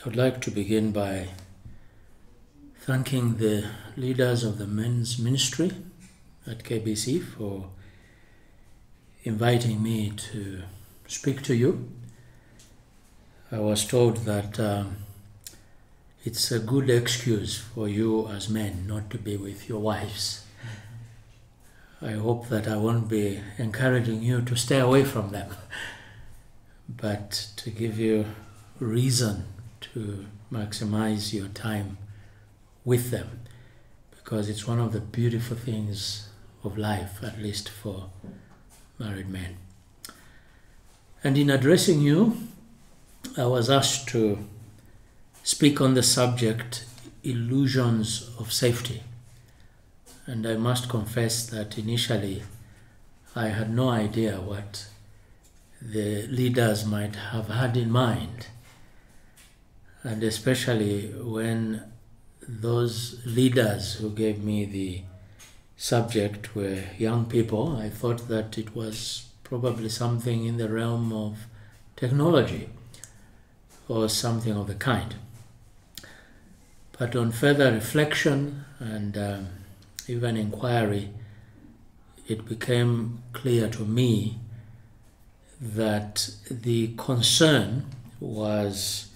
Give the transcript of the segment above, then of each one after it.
I would like to begin by thanking the leaders of the men's ministry at KBC for inviting me to speak to you. I was told that um, it's a good excuse for you as men not to be with your wives. I hope that I won't be encouraging you to stay away from them, but to give you reason to maximize your time with them because it's one of the beautiful things of life, at least for married men. And in addressing you, I was asked to speak on the subject illusions of safety. And I must confess that initially I had no idea what the leaders might have had in mind. And especially when those leaders who gave me the subject were young people, I thought that it was probably something in the realm of technology or something of the kind. But on further reflection and um, even inquiry, it became clear to me that the concern was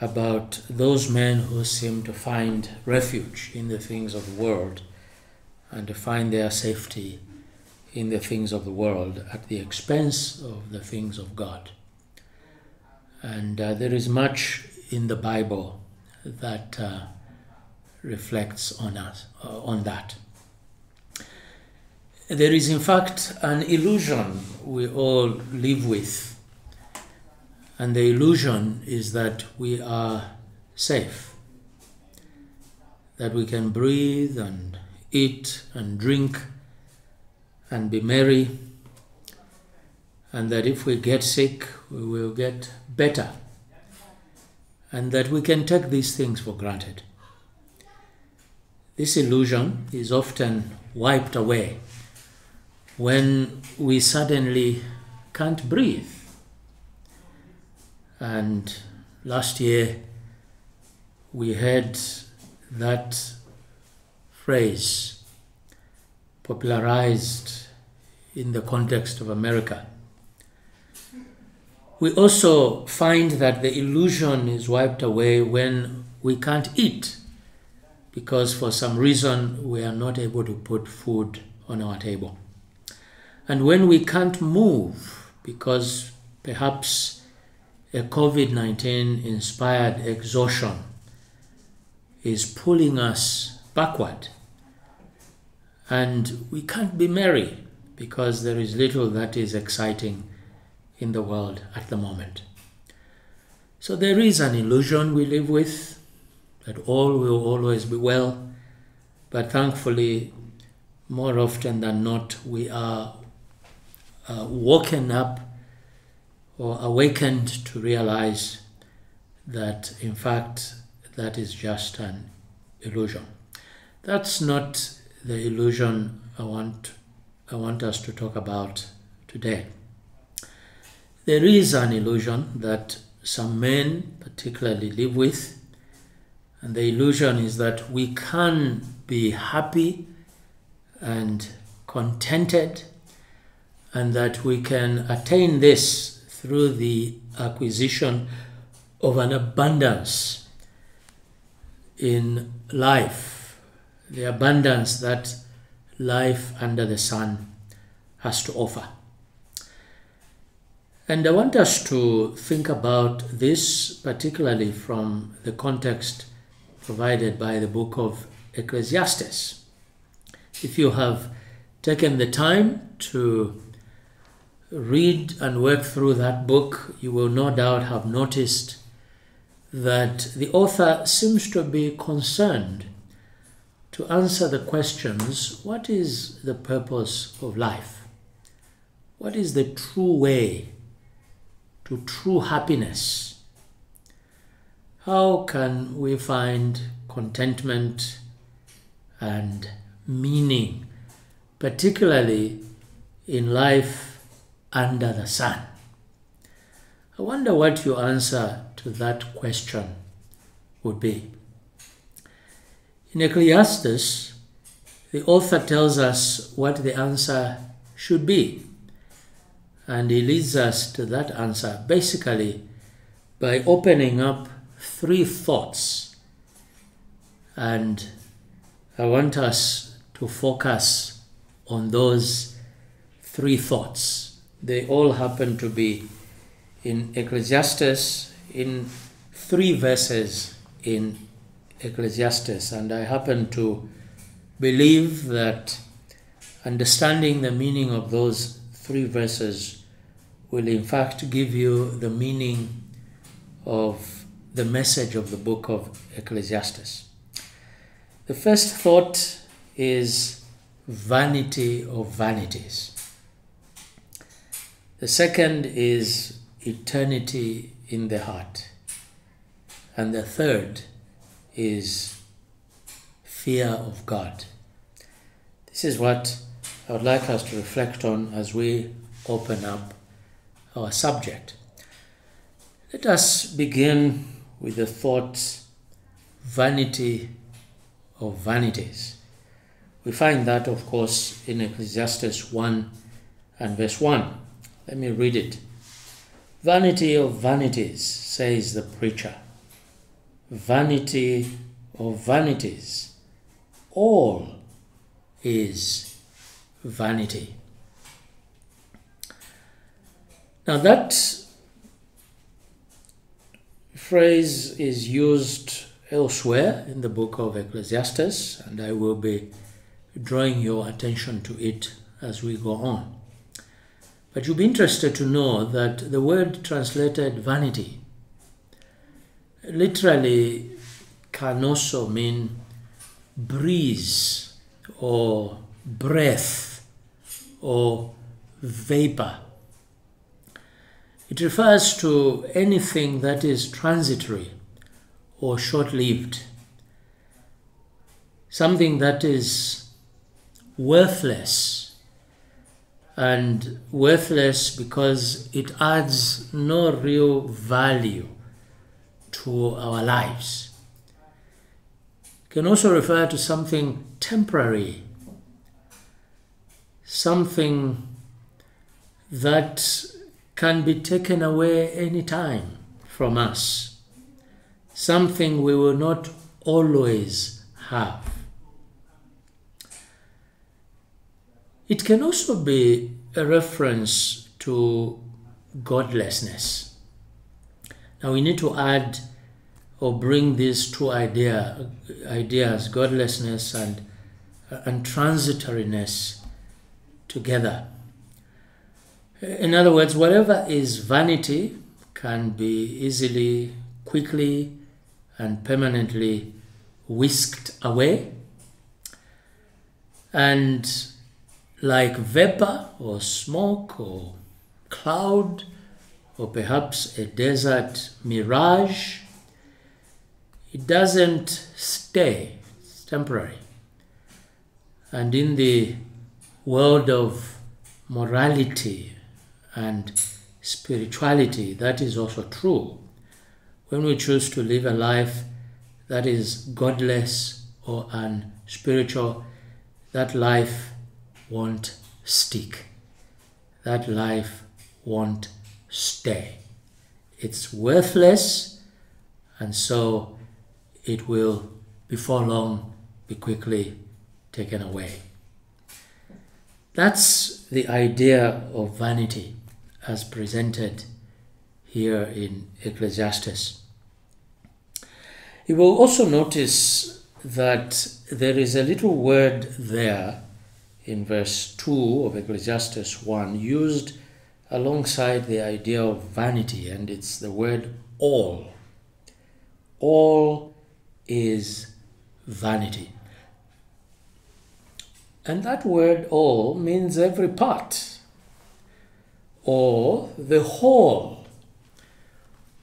about those men who seem to find refuge in the things of the world and to find their safety in the things of the world at the expense of the things of God. And uh, there is much in the Bible that uh, reflects on us uh, on that. There is, in fact, an illusion we all live with, and the illusion is that we are safe, that we can breathe and eat and drink and be merry, and that if we get sick, we will get better, and that we can take these things for granted. This illusion is often wiped away when we suddenly can't breathe. And last year we had that phrase popularized in the context of America. We also find that the illusion is wiped away when we can't eat because for some reason we are not able to put food on our table. And when we can't move because perhaps a COVID 19 inspired exhaustion is pulling us backward, and we can't be merry because there is little that is exciting in the world at the moment. So there is an illusion we live with that all will always be well, but thankfully, more often than not, we are uh, woken up or awakened to realize that, in fact, that is just an illusion. That's not the illusion I want, I want us to talk about today. There is an illusion that some men particularly live with, and the illusion is that we can be happy and contented and that we can attain this through the acquisition of an abundance in life, the abundance that life under the sun has to offer. And I want us to think about this particularly from the context provided by the book of Ecclesiastes. If you have taken the time to read and work through that book, you will no doubt have noticed that the author seems to be concerned to answer the questions what is the purpose of life? What is the true way to true happiness? How can we find contentment and meaning, particularly in life under the sun. I wonder what your answer to that question would be. In Ecclesiastes, the author tells us what the answer should be. And he leads us to that answer basically by opening up three thoughts. And I want us to focus on those three thoughts. They all happen to be in Ecclesiastes in three verses in Ecclesiastes, and I happen to believe that understanding the meaning of those three verses will, in fact, give you the meaning of the message of the book of Ecclesiastes. The first thought is vanity of vanities. The second is eternity in the heart. And the third is fear of God. This is what I would like us to reflect on as we open up our subject. Let us begin with the thought vanity of vanities. We find that, of course, in Ecclesiastes 1 and verse 1. Let me read it. Vanity of vanities, says the preacher. Vanity of vanities. All is vanity. Now, that phrase is used elsewhere in the book of Ecclesiastes, and I will be drawing your attention to it as we go on. But you'll be interested to know that the word translated vanity literally can also mean breeze or breath or vapor. It refers to anything that is transitory or short lived, something that is worthless and worthless because it adds no real value to our lives. It can also refer to something temporary, something that can be taken away anytime from us, something we will not always have. It can also be a reference to godlessness. Now we need to add or bring these two idea, ideas, godlessness and, uh, and transitoriness, together. In other words, whatever is vanity can be easily, quickly, and permanently whisked away. And like vapor or smoke or cloud or perhaps a desert mirage. It doesn't stay, it's temporary. And in the world of morality and spirituality, that is also true. When we choose to live a life that is godless or unspiritual, that life won't stick. That life won't stay. It's worthless, and so it will, before long, be quickly taken away. That's the idea of vanity as presented here in Ecclesiastes. You will also notice that there is a little word there in verse 2 of Ecclesiastes 1 used alongside the idea of vanity, and it's the word all. All is vanity. And that word all means every part, or the whole,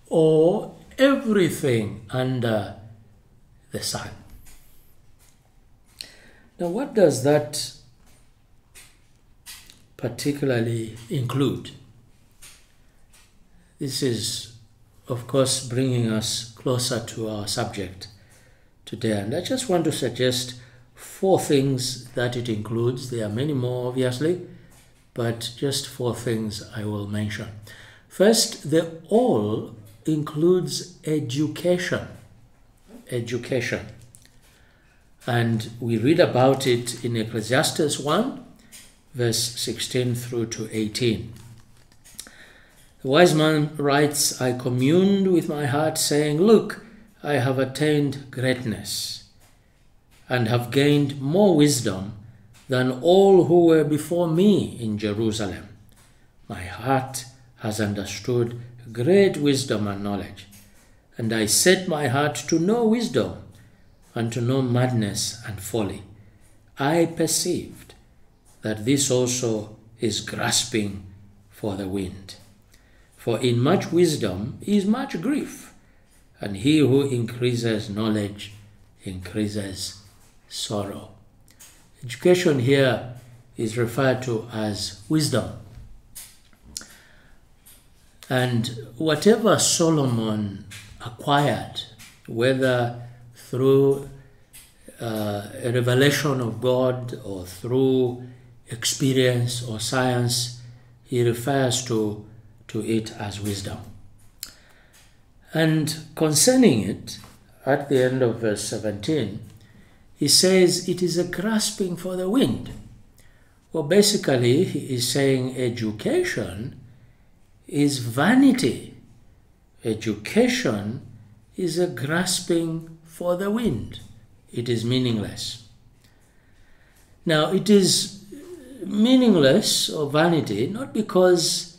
or everything under the sun. Now, what does that particularly include. this is, of course, bringing us closer to our subject today. And I just want to suggest four things that it includes. There are many more, obviously, but just four things I will mention. First, the all includes education. Education. And we read about it in Ecclesiastes 1, verse 16 through to 18. The wise man writes, I communed with my heart, saying, Look, I have attained greatness, and have gained more wisdom than all who were before me in Jerusalem. My heart has understood great wisdom and knowledge, and I set my heart to know wisdom and to know madness and folly. I perceived that this also is grasping for the wind. For in much wisdom is much grief, and he who increases knowledge increases sorrow. Education here is referred to as wisdom. And whatever Solomon acquired, whether through uh, a revelation of God or through experience or science, he refers to to it as wisdom. And concerning it, at the end of verse 17, he says it is a grasping for the wind. Well, basically, he is saying education is vanity. Education is a grasping for the wind. It is meaningless. Now, it is meaningless or vanity not because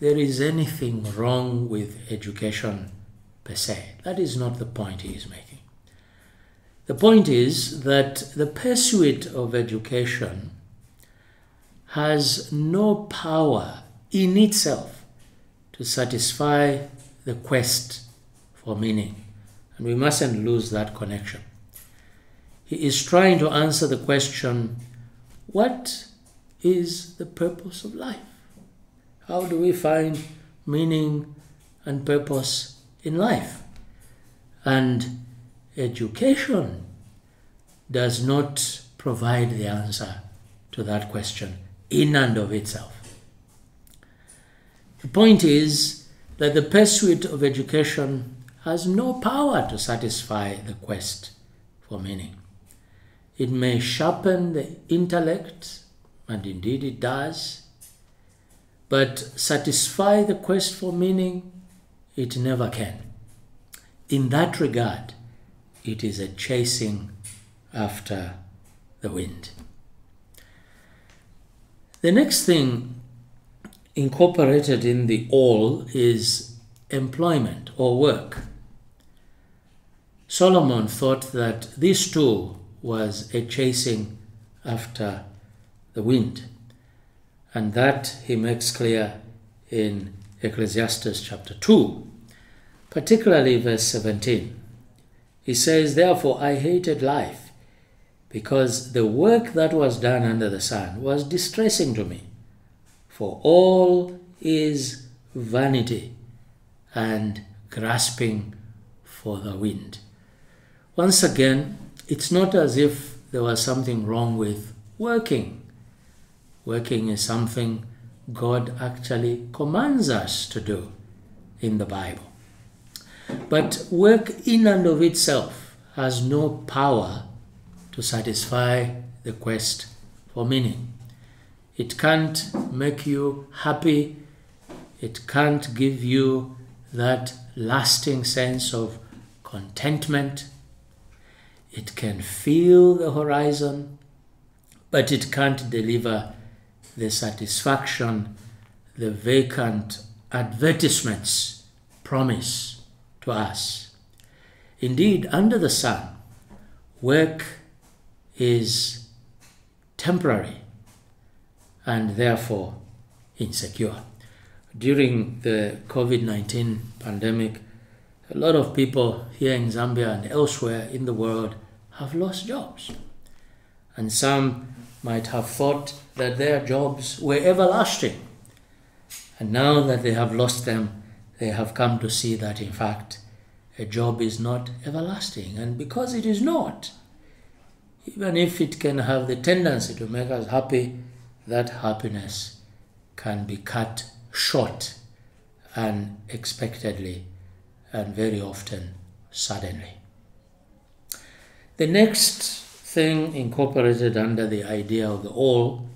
there is anything wrong with education per se. That is not the point he is making. The point is that the pursuit of education has no power in itself to satisfy the quest for meaning. And we mustn't lose that connection. He is trying to answer the question what is the purpose of life? How do we find meaning and purpose in life? And education does not provide the answer to that question in and of itself. The point is that the pursuit of education has no power to satisfy the quest for meaning. It may sharpen the intellect, and indeed it does, but satisfy the quest for meaning, it never can. In that regard, it is a chasing after the wind. The next thing incorporated in the all is employment or work. Solomon thought that this too was a chasing after the wind. And that he makes clear in Ecclesiastes chapter 2, particularly verse 17. He says, Therefore I hated life, because the work that was done under the sun was distressing to me. For all is vanity and grasping for the wind. Once again, it's not as if there was something wrong with working Working is something God actually commands us to do in the Bible. But work in and of itself has no power to satisfy the quest for meaning. It can't make you happy. It can't give you that lasting sense of contentment. It can fill the horizon, but it can't deliver the satisfaction the vacant advertisements promise to us. Indeed, under the sun, work is temporary and therefore insecure. During the COVID 19 pandemic, a lot of people here in Zambia and elsewhere in the world have lost jobs. And some might have thought that their jobs were everlasting. And now that they have lost them, they have come to see that, in fact, a job is not everlasting. And because it is not, even if it can have the tendency to make us happy, that happiness can be cut short unexpectedly and very often suddenly. The next thing incorporated under the idea of the all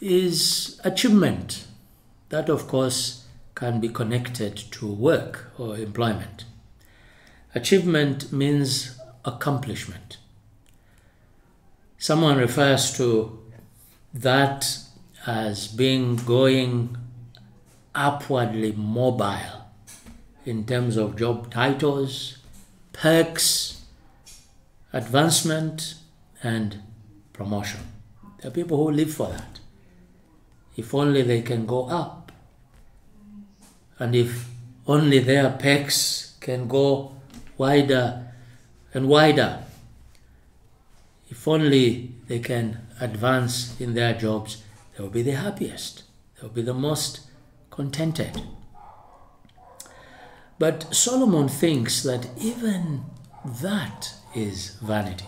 is achievement. That, of course, can be connected to work or employment. Achievement means accomplishment. Someone refers to that as being going upwardly mobile in terms of job titles, perks, advancement, and promotion. There are people who live for that. If only they can go up, and if only their perks can go wider and wider, if only they can advance in their jobs, they will be the happiest, they will be the most contented. But Solomon thinks that even that is vanity.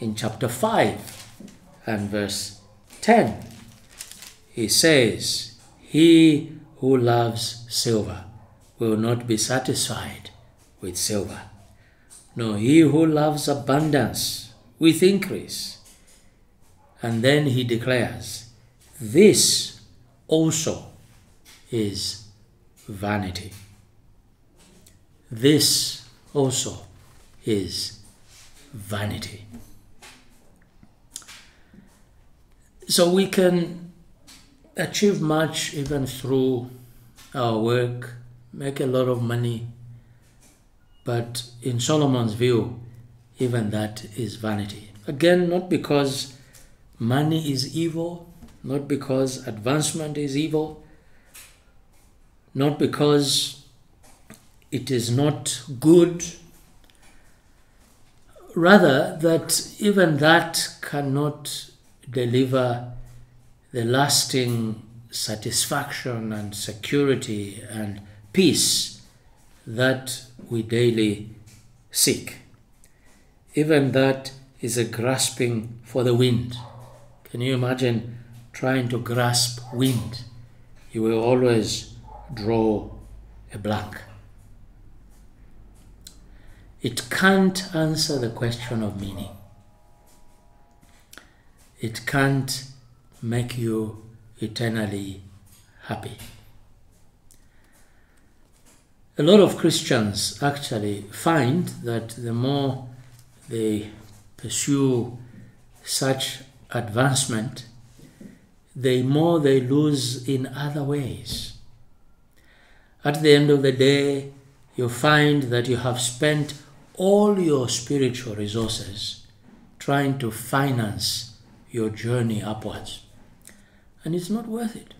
In chapter 5 and verse 10, he says, He who loves silver will not be satisfied with silver, nor he who loves abundance with increase. And then he declares, This also is vanity. This also is vanity. So we can achieve much even through our work, make a lot of money, but in Solomon's view, even that is vanity. Again, not because money is evil, not because advancement is evil, not because it is not good, rather that even that cannot deliver the lasting satisfaction and security and peace that we daily seek. Even that is a grasping for the wind. Can you imagine trying to grasp wind? You will always draw a blank. It can't answer the question of meaning. It can't make you eternally happy. A lot of Christians actually find that the more they pursue such advancement, the more they lose in other ways. At the end of the day, you find that you have spent all your spiritual resources trying to finance your journey upwards. And it's not worth it.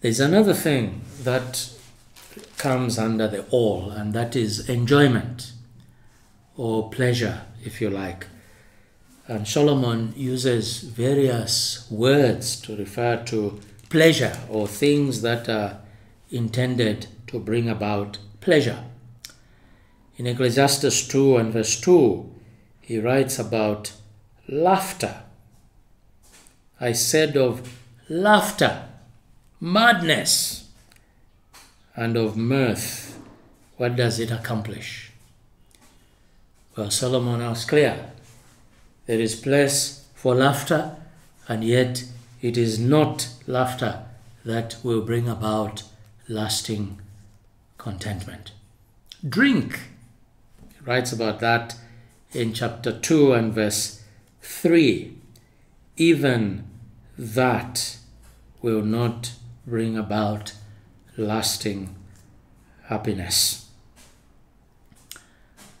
There's another thing that comes under the all, and that is enjoyment or pleasure, if you like. And Solomon uses various words to refer to pleasure or things that are intended to bring about pleasure. In Ecclesiastes 2 and verse 2, he writes about laughter. I said of laughter, madness, and of mirth. What does it accomplish? Well, Solomon was clear. There is place for laughter, and yet it is not laughter that will bring about lasting contentment. Drink writes about that in chapter 2 and verse 3. Even that will not bring about lasting happiness.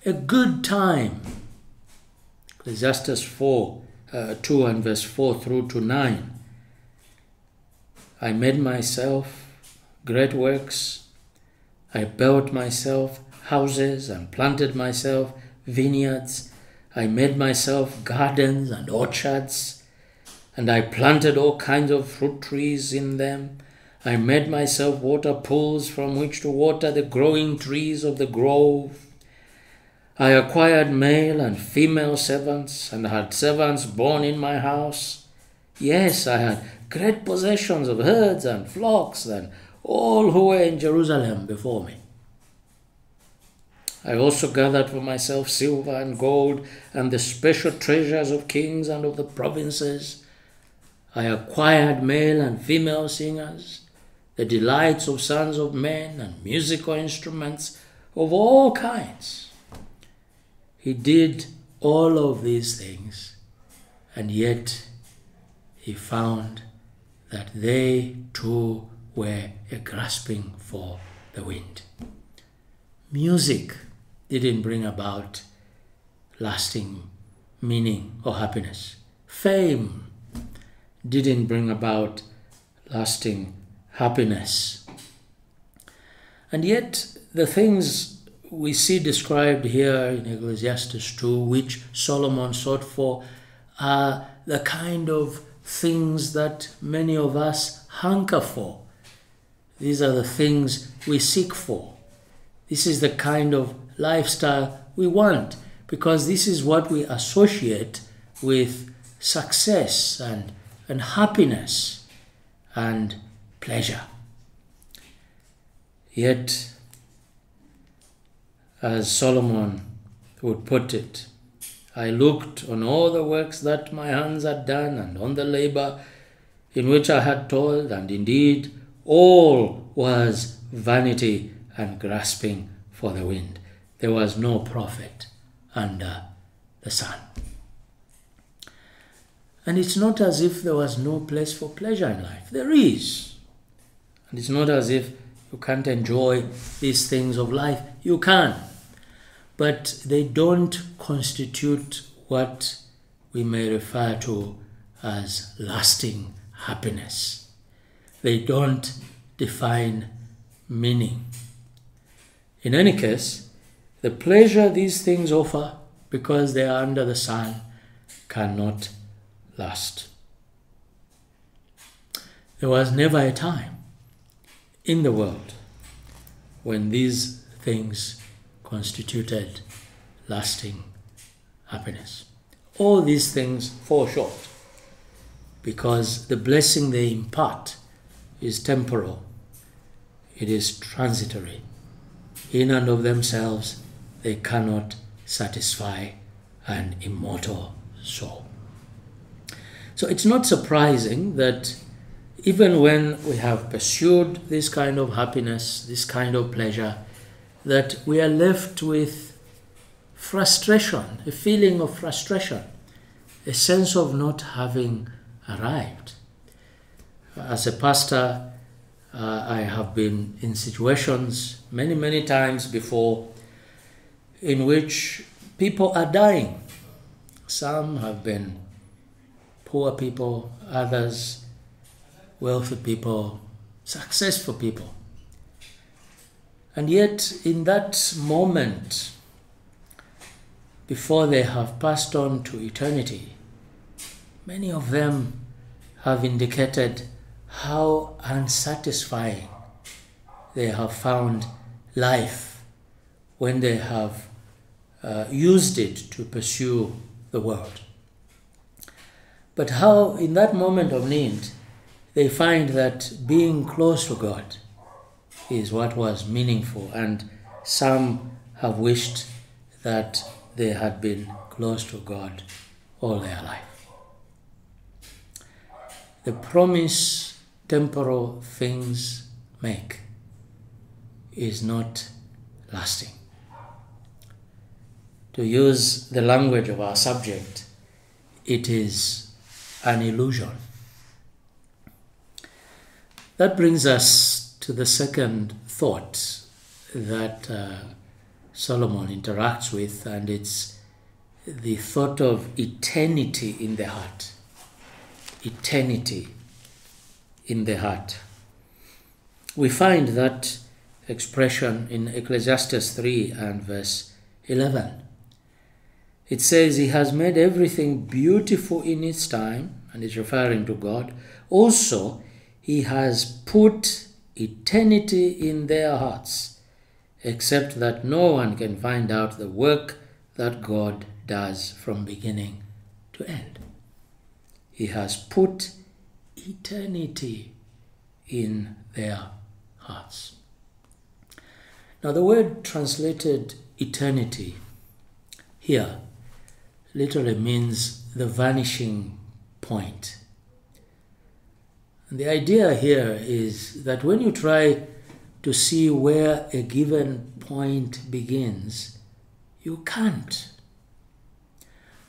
A good time. Ecclesiastes 4, uh, 2 and verse 4 through to 9. I made myself great works. I built myself houses and planted myself vineyards. I made myself gardens and orchards, and I planted all kinds of fruit trees in them. I made myself water pools from which to water the growing trees of the grove. I acquired male and female servants, and had servants born in my house. Yes, I had great possessions of herds and flocks, and all who were in Jerusalem before me. I also gathered for myself silver and gold and the special treasures of kings and of the provinces. I acquired male and female singers, the delights of sons of men, and musical instruments of all kinds. He did all of these things, and yet he found that they too were a grasping for the wind. Music didn't bring about lasting meaning or happiness. Fame didn't bring about lasting happiness. And yet, the things we see described here in Ecclesiastes 2, which Solomon sought for, are the kind of things that many of us hanker for. These are the things we seek for. This is the kind of lifestyle we want because this is what we associate with success and, and happiness and pleasure. Yet, as Solomon would put it, I looked on all the works that my hands had done and on the labor in which I had toiled, and indeed all was vanity and grasping for the wind. There was no profit under the sun. And it's not as if there was no place for pleasure in life. There is. And it's not as if you can't enjoy these things of life. You can. But they don't constitute what we may refer to as lasting happiness. They don't define meaning. In any case, the pleasure these things offer, because they are under the sun, cannot last. There was never a time in the world when these things constituted lasting happiness. All these things fall short because the blessing they impart is temporal, it is transitory. In and of themselves, they cannot satisfy an immortal soul. So it's not surprising that even when we have pursued this kind of happiness, this kind of pleasure, that we are left with frustration, a feeling of frustration, a sense of not having arrived. As a pastor, uh, I have been in situations many, many times before in which people are dying. Some have been poor people, others wealthy people, successful people. And yet, in that moment, before they have passed on to eternity, many of them have indicated how unsatisfying they have found life when they have uh, used it to pursue the world. But how, in that moment of need, they find that being close to God is what was meaningful, and some have wished that they had been close to God all their life. The promise temporal things make is not lasting. To use the language of our subject, it is an illusion. That brings us to the second thought that uh, Solomon interacts with, and it's the thought of eternity in the heart. Eternity in the heart. We find that expression in Ecclesiastes 3 and verse 11. It says, He has made everything beautiful in its time, and is referring to God. Also, He has put eternity in their hearts, except that no one can find out the work that God does from beginning to end. He has put eternity in their hearts. Now, the word translated eternity here literally means the vanishing point. And the idea here is that when you try to see where a given point begins, you can't.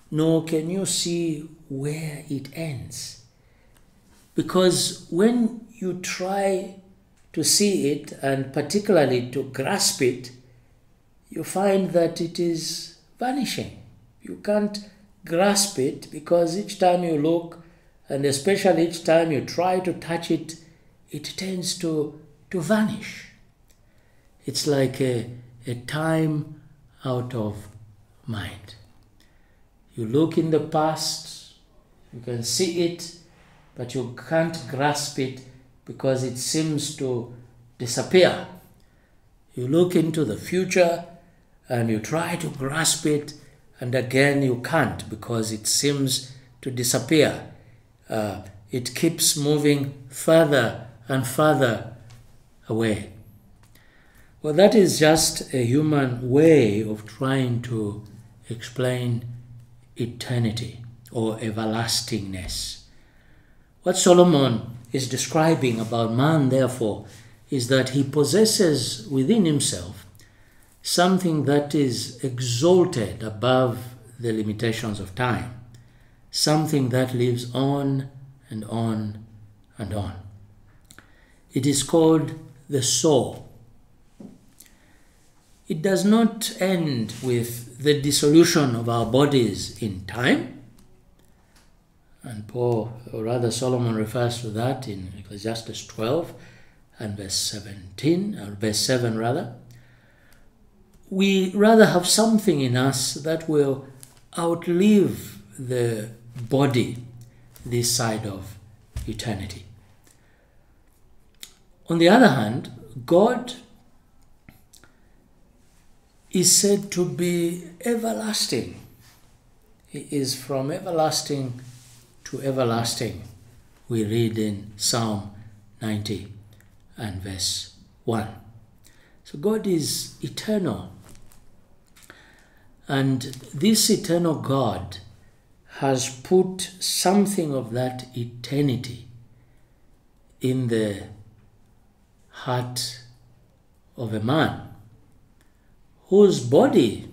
Nor can you see where it ends. Because when you try to see it and particularly to grasp it, you find that it is vanishing. You can't grasp it because each time you look, and especially each time you try to touch it, it tends to, to vanish. It's like a, a time out of mind. You look in the past, you can see it, but you can't grasp it because it seems to disappear. You look into the future and you try to grasp it, and again you can't because it seems to disappear. Uh, it keeps moving further and further away. Well, that is just a human way of trying to explain eternity or everlastingness. What Solomon is describing about man, therefore, is that he possesses within himself something that is exalted above the limitations of time, something that lives on and on and on. It is called the soul. It does not end with the dissolution of our bodies in time and Paul, or rather Solomon refers to that in Ecclesiastes 12 and verse 17, or verse 7 rather. We rather have something in us that will outlive the body this side of eternity. On the other hand, God is said to be everlasting. He is from everlasting to everlasting, we read in Psalm 90 and verse 1. So God is eternal. And this eternal God has put something of that eternity in the heart of a man whose body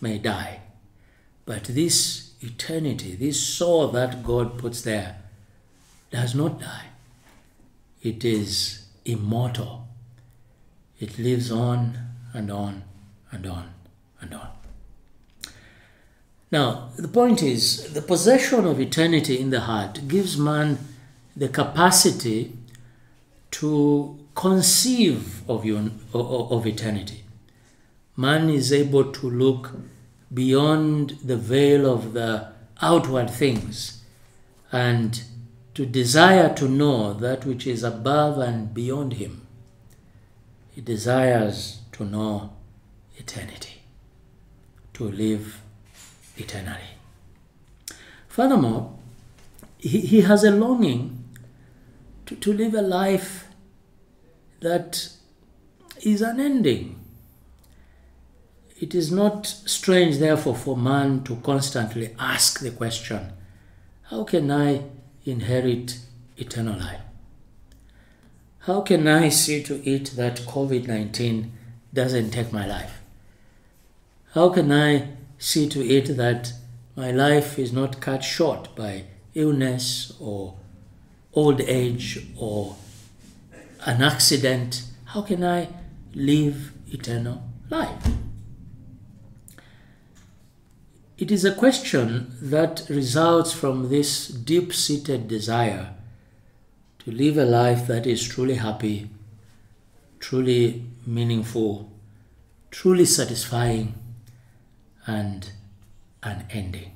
may die, but this eternity, this soul that God puts there, does not die. It is immortal. It lives on and on and on and on. Now, the point is the possession of eternity in the heart gives man the capacity to conceive of, of eternity. Man is able to look beyond the veil of the outward things and to desire to know that which is above and beyond him. He desires to know eternity, to live eternally. Furthermore, he, he has a longing to, to live a life that is unending it is not strange, therefore, for man to constantly ask the question how can I inherit eternal life? How can I see to it that COVID 19 doesn't take my life? How can I see to it that my life is not cut short by illness or old age or an accident? How can I live eternal life? It is a question that results from this deep seated desire to live a life that is truly happy, truly meaningful, truly satisfying, and an ending.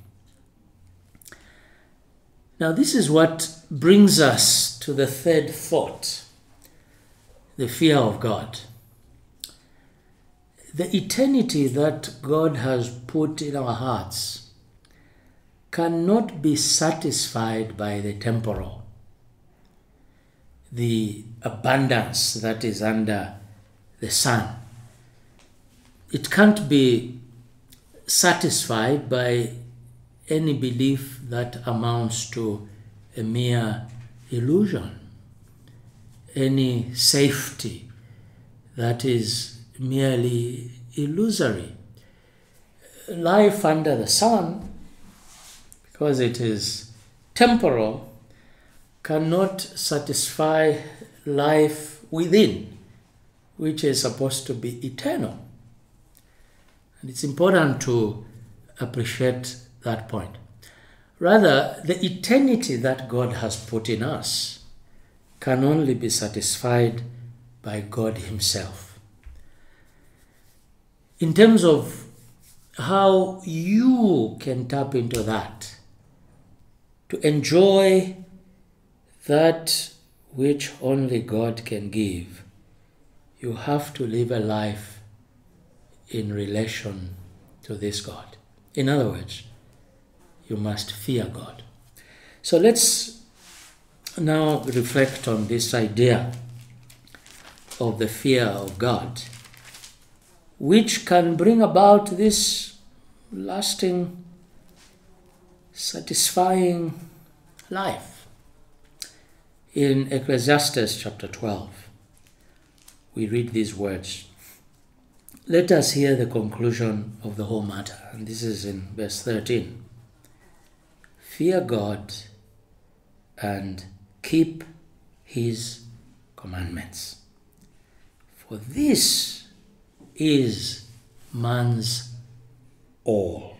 Now, this is what brings us to the third thought the fear of God. The eternity that God has put in our hearts cannot be satisfied by the temporal, the abundance that is under the sun. It can't be satisfied by any belief that amounts to a mere illusion, any safety that is merely illusory. Life under the sun, because it is temporal, cannot satisfy life within, which is supposed to be eternal. And it's important to appreciate that point. Rather, the eternity that God has put in us can only be satisfied by God Himself. In terms of how you can tap into that, to enjoy that which only God can give, you have to live a life in relation to this God. In other words, you must fear God. So let's now reflect on this idea of the fear of God, which can bring about this lasting, satisfying life. In Ecclesiastes chapter 12, we read these words. Let us hear the conclusion of the whole matter, and this is in verse 13. Fear God and keep his commandments. For this is man's all.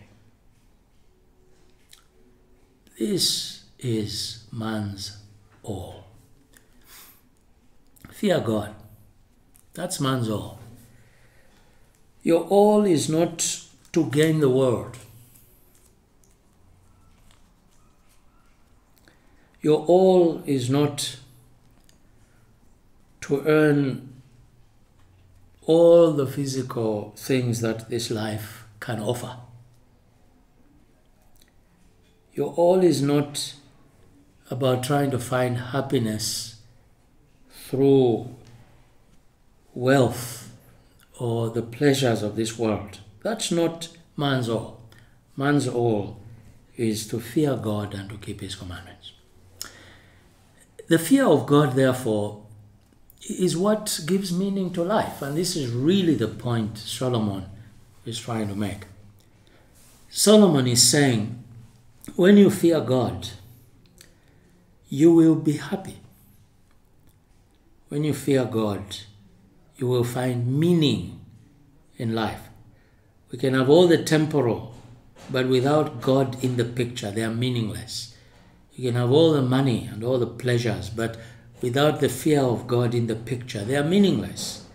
This is man's all. Fear God. That's man's all. Your all is not to gain the world. Your all is not to earn all the physical things that this life can offer. Your all is not about trying to find happiness through wealth or the pleasures of this world. That's not man's all. Man's all is to fear God and to keep his commandments. The fear of God, therefore, is what gives meaning to life. And this is really the point Solomon is trying to make. Solomon is saying, when you fear God, you will be happy. When you fear God, you will find meaning in life. We can have all the temporal, but without God in the picture, they are meaningless. You can have all the money and all the pleasures, but without the fear of God in the picture, they are meaningless.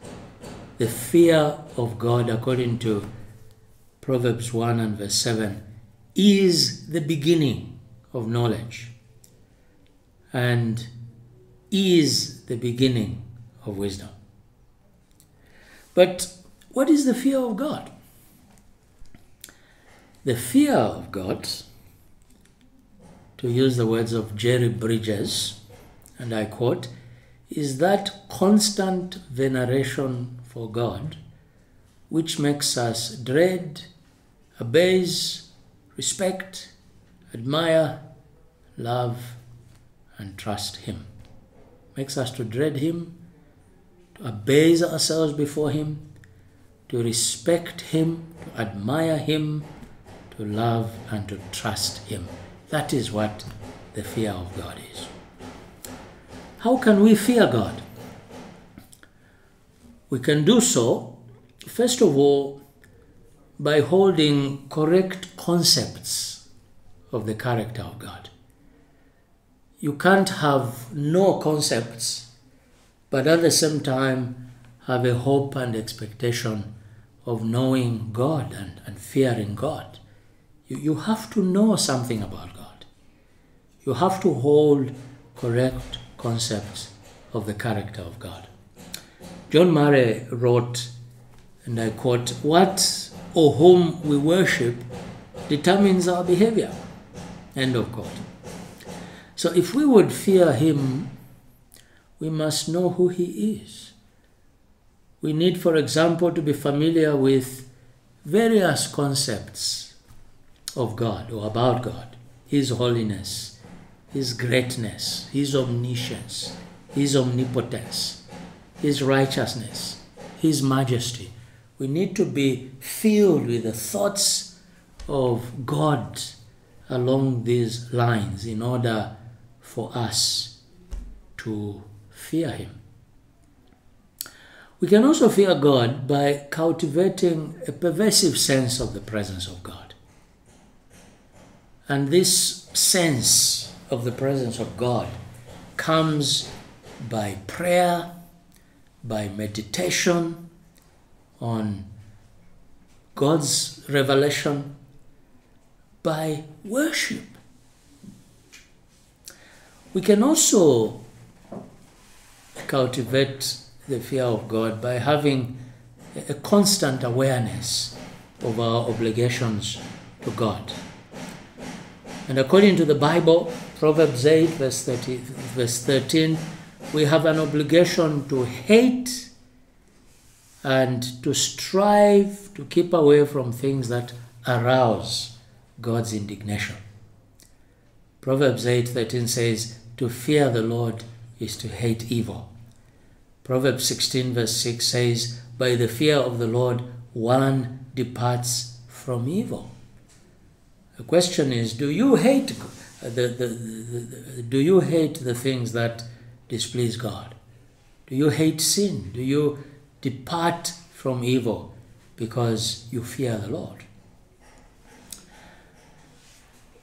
The fear of God, according to Proverbs 1 and verse 7, is the beginning of knowledge and is the beginning of wisdom. But what is the fear of God? The fear of God, to use the words of Jerry Bridges, and I quote, is that constant veneration for God which makes us dread, abase, respect, admire, love, and trust Him. Makes us to dread Him, abase ourselves before Him, to respect Him, to admire Him, to love and to trust Him. That is what the fear of God is. How can we fear God? We can do so, first of all, by holding correct concepts of the character of God. You can't have no concepts, but at the same time have a hope and expectation of knowing God and, and fearing God. You, you have to know something about God. You have to hold correct concepts of the character of God. John Murray wrote, and I quote, What or whom we worship determines our behavior. End of quote. So if we would fear him, we must know who he is. We need, for example, to be familiar with various concepts of God or about God His holiness, His greatness, His omniscience, His omnipotence, His righteousness, His majesty. We need to be filled with the thoughts of God along these lines in order for us to fear Him. We can also fear God by cultivating a pervasive sense of the presence of God. And this sense of the presence of God comes by prayer, by meditation on God's revelation, by worship. We can also cultivate the fear of God by having a constant awareness of our obligations to God. And according to the Bible, Proverbs 8, verse, 30, verse 13, we have an obligation to hate and to strive to keep away from things that arouse God's indignation. Proverbs 8:13 says, "To fear the Lord is to hate evil." Proverbs 16 verse 6 says, "By the fear of the Lord one departs from evil." The question is, do you hate uh, the, the, the, the, do you hate the things that displease God? Do you hate sin? Do you depart from evil because you fear the Lord?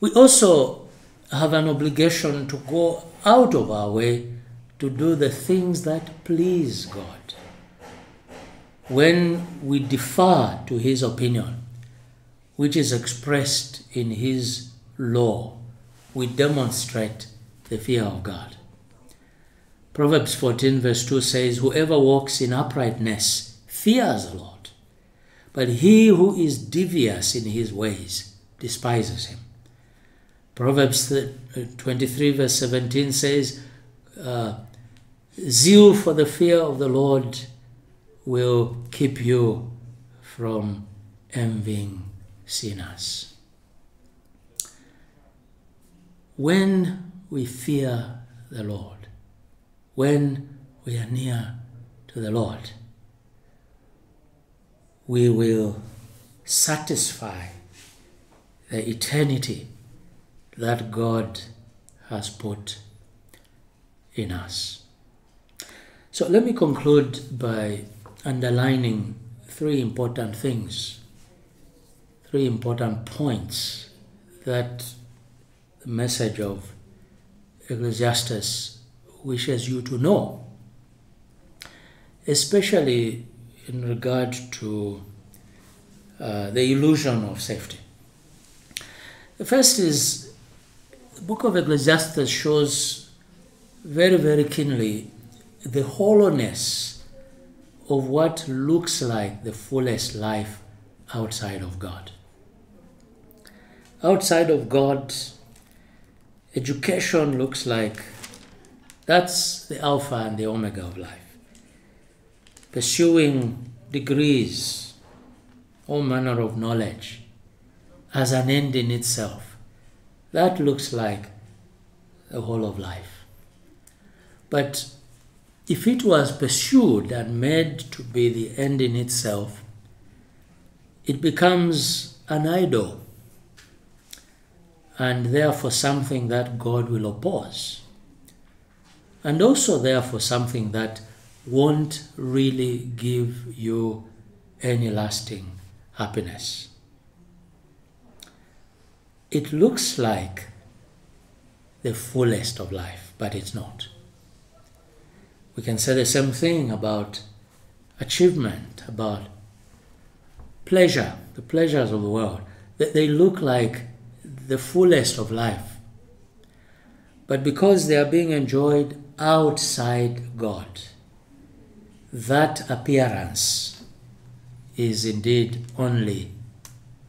We also have an obligation to go out of our way to do the things that please God. When we defer to His opinion, which is expressed in His law, we demonstrate the fear of God. Proverbs 14, verse 2 says, Whoever walks in uprightness fears the Lord, but he who is devious in his ways despises him. Proverbs 23, verse 17 says, uh, Zeal for the fear of the Lord will keep you from envying sinners. When we fear the Lord, when we are near to the Lord, we will satisfy the eternity that God has put in us. So let me conclude by underlining three important things, three important points that the message of Ecclesiastes wishes you to know, especially in regard to uh, the illusion of safety. The first is the book of Ecclesiastes shows very, very keenly the hollowness of what looks like the fullest life outside of God. Outside of God, education looks like that's the alpha and the omega of life. Pursuing degrees, all manner of knowledge as an end in itself, that looks like the whole of life. But if it was pursued and made to be the end in itself, it becomes an idol and therefore something that God will oppose. And also, therefore, something that won't really give you any lasting happiness. It looks like the fullest of life, but it's not. We can say the same thing about achievement, about pleasure, the pleasures of the world. That they look like the fullest of life. but because they are being enjoyed outside God. That appearance is indeed only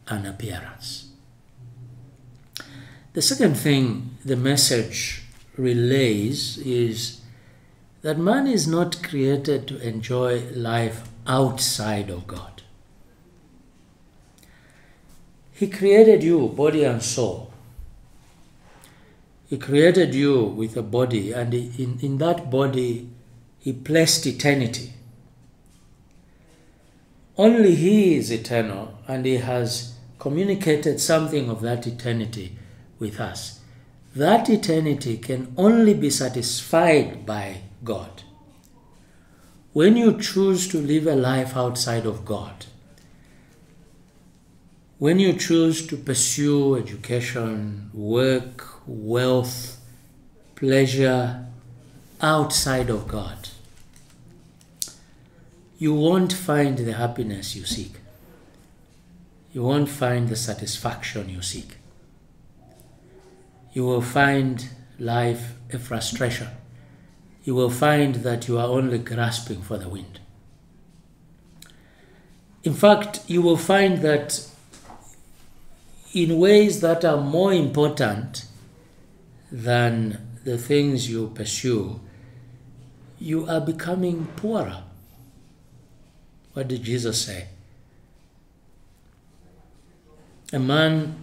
an appearance. The second thing the message relays is that man is not created to enjoy life outside of God. He created you, body and soul. He created you with a body, and in, in that body, He placed eternity. Only He is eternal, and He has communicated something of that eternity with us. That eternity can only be satisfied by God. When you choose to live a life outside of God, when you choose to pursue education, work, wealth, pleasure outside of God, you won't find the happiness you seek. You won't find the satisfaction you seek. You will find life a frustration. You will find that you are only grasping for the wind. In fact, you will find that in ways that are more important than the things you pursue, you are becoming poorer. What did Jesus say? A man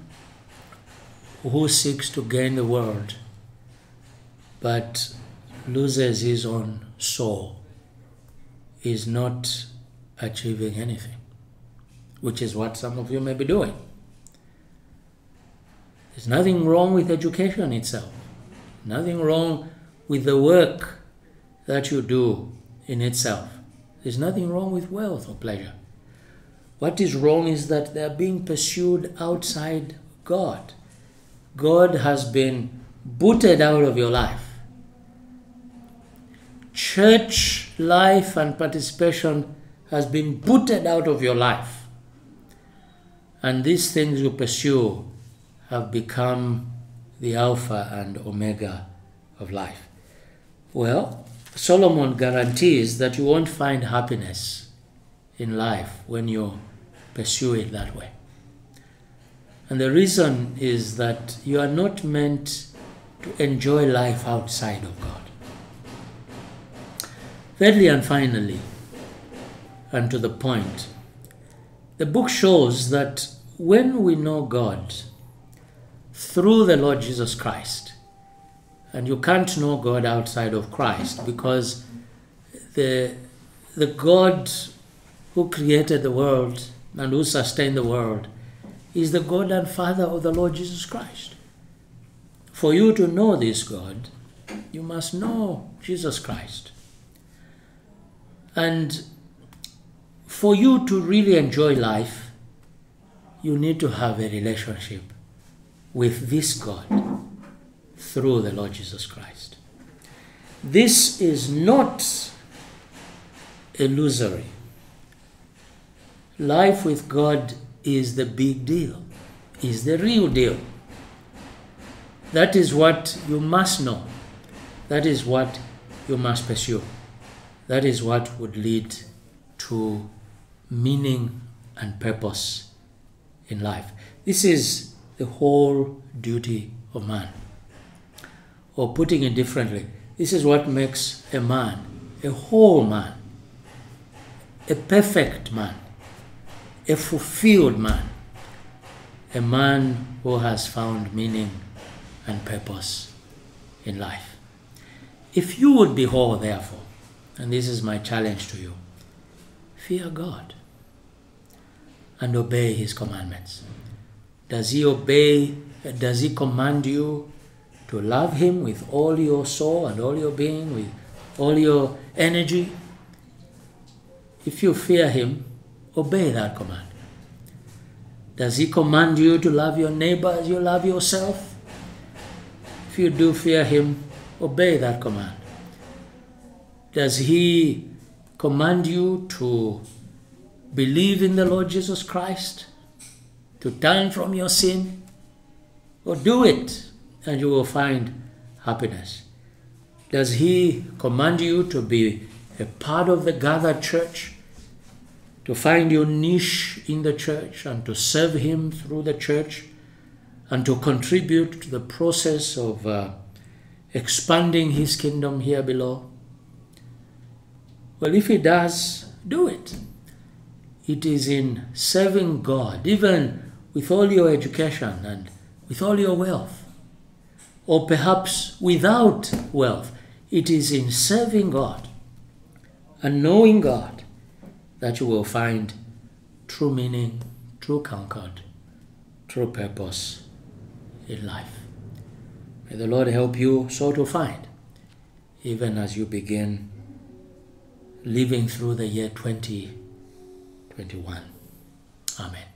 who seeks to gain the world but loses his own soul is not achieving anything, which is what some of you may be doing. There's nothing wrong with education itself, nothing wrong with the work that you do in itself. There's nothing wrong with wealth or pleasure. What is wrong is that they are being pursued outside God. God has been booted out of your life. Church life and participation has been booted out of your life. And these things you pursue have become the Alpha and Omega of life. Well, Solomon guarantees that you won't find happiness in life when you pursue it that way. And the reason is that you are not meant to enjoy life outside of God. Thirdly and finally, and to the point, the book shows that when we know God through the Lord Jesus Christ, and you can't know God outside of Christ because the, the God who created the world and who sustained the world is the God and Father of the Lord Jesus Christ. For you to know this God, you must know Jesus Christ. And for you to really enjoy life, you need to have a relationship with this God through the Lord Jesus Christ. This is not illusory. Life with God is the big deal, is the real deal. That is what you must know. That is what you must pursue. That is what would lead to meaning and purpose in life. This is the whole duty of man. Or putting it differently, this is what makes a man a whole man, a perfect man, a fulfilled man, a man who has found meaning and purpose in life. If you would be whole, therefore, and this is my challenge to you, fear God and obey His commandments. Does He obey, does He command you to love Him with all your soul and all your being, with all your energy? If you fear Him, obey that command. Does He command you to love your neighbor as you love yourself? If you do fear Him, obey that command. Does He command you to believe in the Lord Jesus Christ? To turn from your sin? Or do it, and you will find happiness? Does He command you to be a part of the gathered church? To find your niche in the church and to serve Him through the church and to contribute to the process of uh, expanding His kingdom here below? Well, if He does, do it. It is in serving God, even with all your education and with all your wealth, or perhaps without wealth. It is in serving God and knowing God that you will find true meaning, true comfort, true purpose in life. May the Lord help you so to find, even as you begin living through the year 2021. Amen.